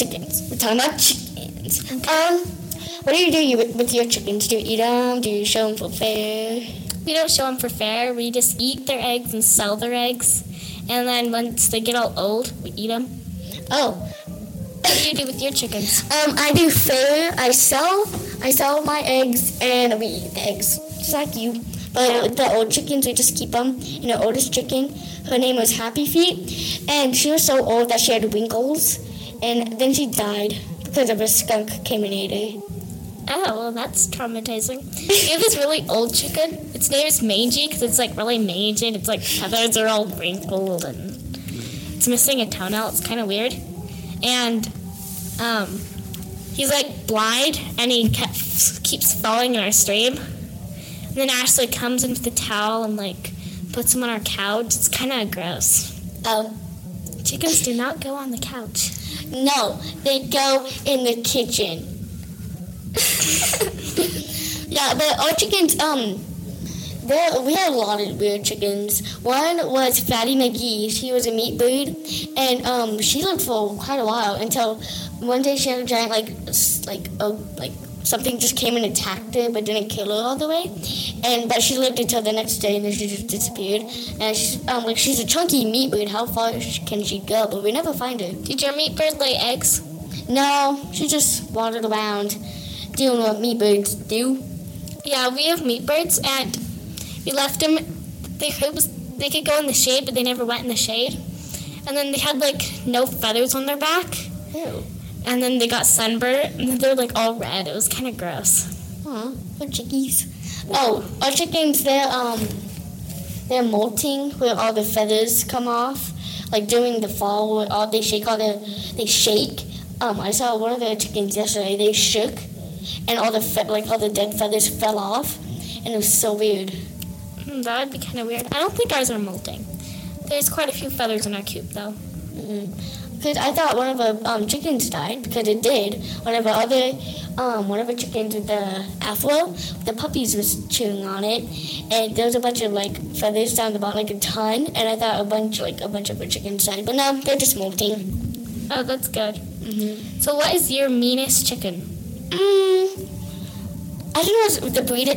chickens. We're talking about chickens. Um, what do you do with, your chickens? Do you eat them? Do you show them for fair? We don't show them for fair. We just eat their eggs and sell their eggs. And then once they get all old, we eat them. Oh, What do you do with your chickens? um, I do fair. I sell, I sell my eggs, and we eat the eggs, just like you. But the old chickens, we just keep them. And the oldest chicken, her name was Happy Feet, and she was so old that she had winkles, and then she died because of a skunk came and ate her. Oh, well, that's traumatizing. We have this really old chicken. Its name is Mangy because it's like really mangy and its like feathers are all wrinkled and it's missing a toenail. It's kind of weird. And um, he's like blind and he kept, keeps falling in our stream. And then Ashley comes in with the towel and like puts him on our couch. It's kind of gross. Um, Chickens do not go on the couch. no, they go in the kitchen. yeah, but our chickens, um, there we had a lot of weird chickens. One was Fatty McGee. She was a meat breed, and um, she lived for quite a while until one day she had a giant like like a like something just came and attacked her, but didn't kill her all the way. And but she lived until the next day, and then she just disappeared. And she, um, like she's a chunky meat breed. How far can she go? But we never find her. Did your meat bird lay eggs? No, she just wandered around doing what meat birds do. Yeah, we have meat birds, and we left them. They could they could go in the shade, but they never went in the shade. And then they had like no feathers on their back, Ew. And then they got sunburnt, and then they're like all red. It was kind of gross. Aw, we're chickies. Oh, our chickens, they're um, they're molting where all the feathers come off. Like during the fall, where all they shake, all the they shake. Um, I saw one of the chickens yesterday. They shook, and all the fe- like all the dead feathers fell off, and it was so weird. Hmm, That would be kind of weird. I don't think ours are molting. There's quite a few feathers in our coop, though. Because I thought one of the um, chickens died because it did. One of the other, um, one of the chickens with the afro, the puppies was chewing on it, and there was a bunch of like feathers down the bottom, like a ton. And I thought a bunch, like a bunch of the chickens died, but no, they're just molting. Oh, that's good. So, what is your meanest chicken? Mm, I don't know the breed,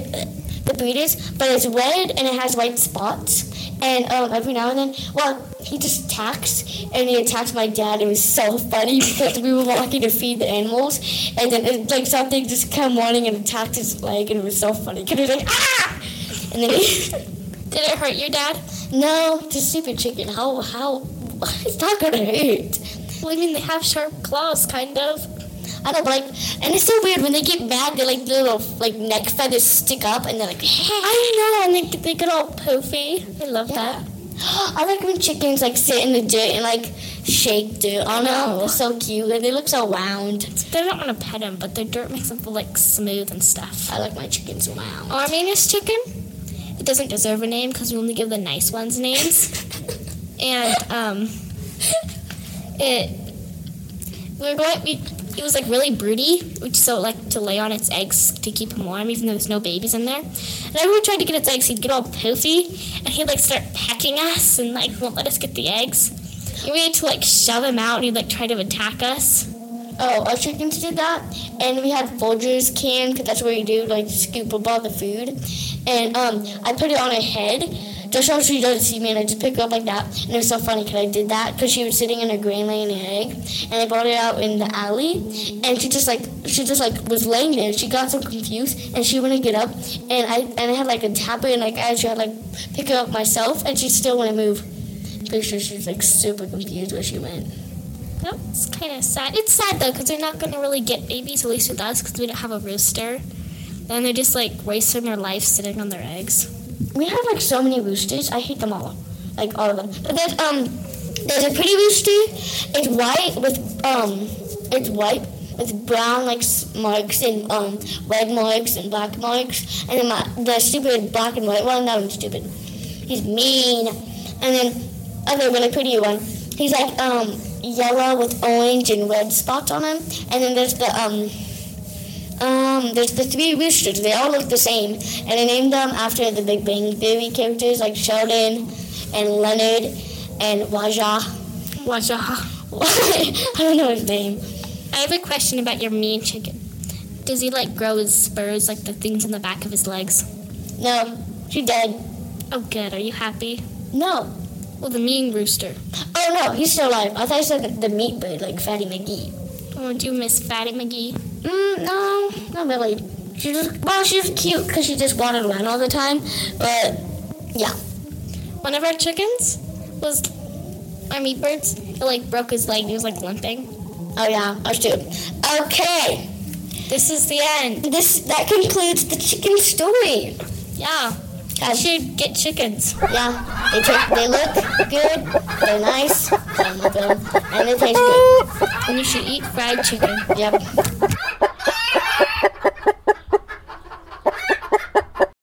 the breed is, but it's red and it has white spots. And um, every now and then, well, he just attacks, and he attacks my dad. It was so funny because we were walking to feed the animals, and then it, like something just came running and attacked his leg, and it was so funny because he was like ah, and then he, Did it hurt your dad? no, it's a stupid chicken. How how it's not gonna hurt. Well, I mean, they have sharp claws, kind of. I don't like, and it's so weird when they get mad. They like little like neck feathers stick up, and they're like. I don't know, and they, they get all poofy. I love that. I like when chickens like sit in the dirt and like shake dirt. Oh don't. They're so cute and they look so round. They don't want to pet them, but their dirt makes them feel like smooth and stuff. I like my chickens round. Our meanest chicken, it doesn't deserve a name because we only give the nice ones names. and um, it we're going. We, it was like really broody, which so like to lay on its eggs to keep them warm, even though there's no babies in there. And every time we tried to get its eggs, he'd get all poofy, and he'd like start pecking us and like won't let us get the eggs. And we had to like shove him out, and he'd like try to attack us. Oh, our chickens did that, and we had Folgers can because that's where you do like scoop up all the food. And um, I put it on a head just so she doesn't see me, and I just pick her up like that. And it was so funny because I did that because she was sitting in her grain laying egg, and I brought her out in the alley, and she just like she just like was laying there. She got so confused, and she wouldn't get up, and I and I had like a tapper, and like I tried like pick her up myself, and she still wouldn't move. Pretty sure she was like super confused where she went. That's kind of sad. It's sad though because they're not to really get babies, at least with us, because we don't have a rooster. And they're just like wasting their life sitting on their eggs. We have like so many roosters. I hate them all, like all of them. But there's um, there's a pretty rooster. It's white with um, it's white with brown like marks and um, red marks and black marks. And then my, the stupid black and white one, that one's stupid. He's mean. And then other really pretty one. He's like um yellow with orange and red spots on him. And then there's the um. Um, there's the three roosters. They all look the same, and I named them after the Big Bang Theory characters like Sheldon and Leonard and Waja. Watch out. I don't know his name. I have a question about your mean chicken. Does he like grow his spurs like the things on the back of his legs? No, she dead. Oh, good. Are you happy? No. Well, the mean rooster. Oh no, he's still alive. I thought you said the meat bird, like Fatty McGee. Oh, do you miss Fatty McGee? Mm, no, not really. She just well, she's cute because she just wandered around all the time. But yeah, One of our chickens was our meat birds. It like broke his leg. He was like limping. oh yeah, ours too. Okay, This is the end. this that concludes the chicken story. Yeah. I should get chickens. yeah, they take, they look good, they're nice, some of them, and they taste good. And you should eat fried chicken. Yep.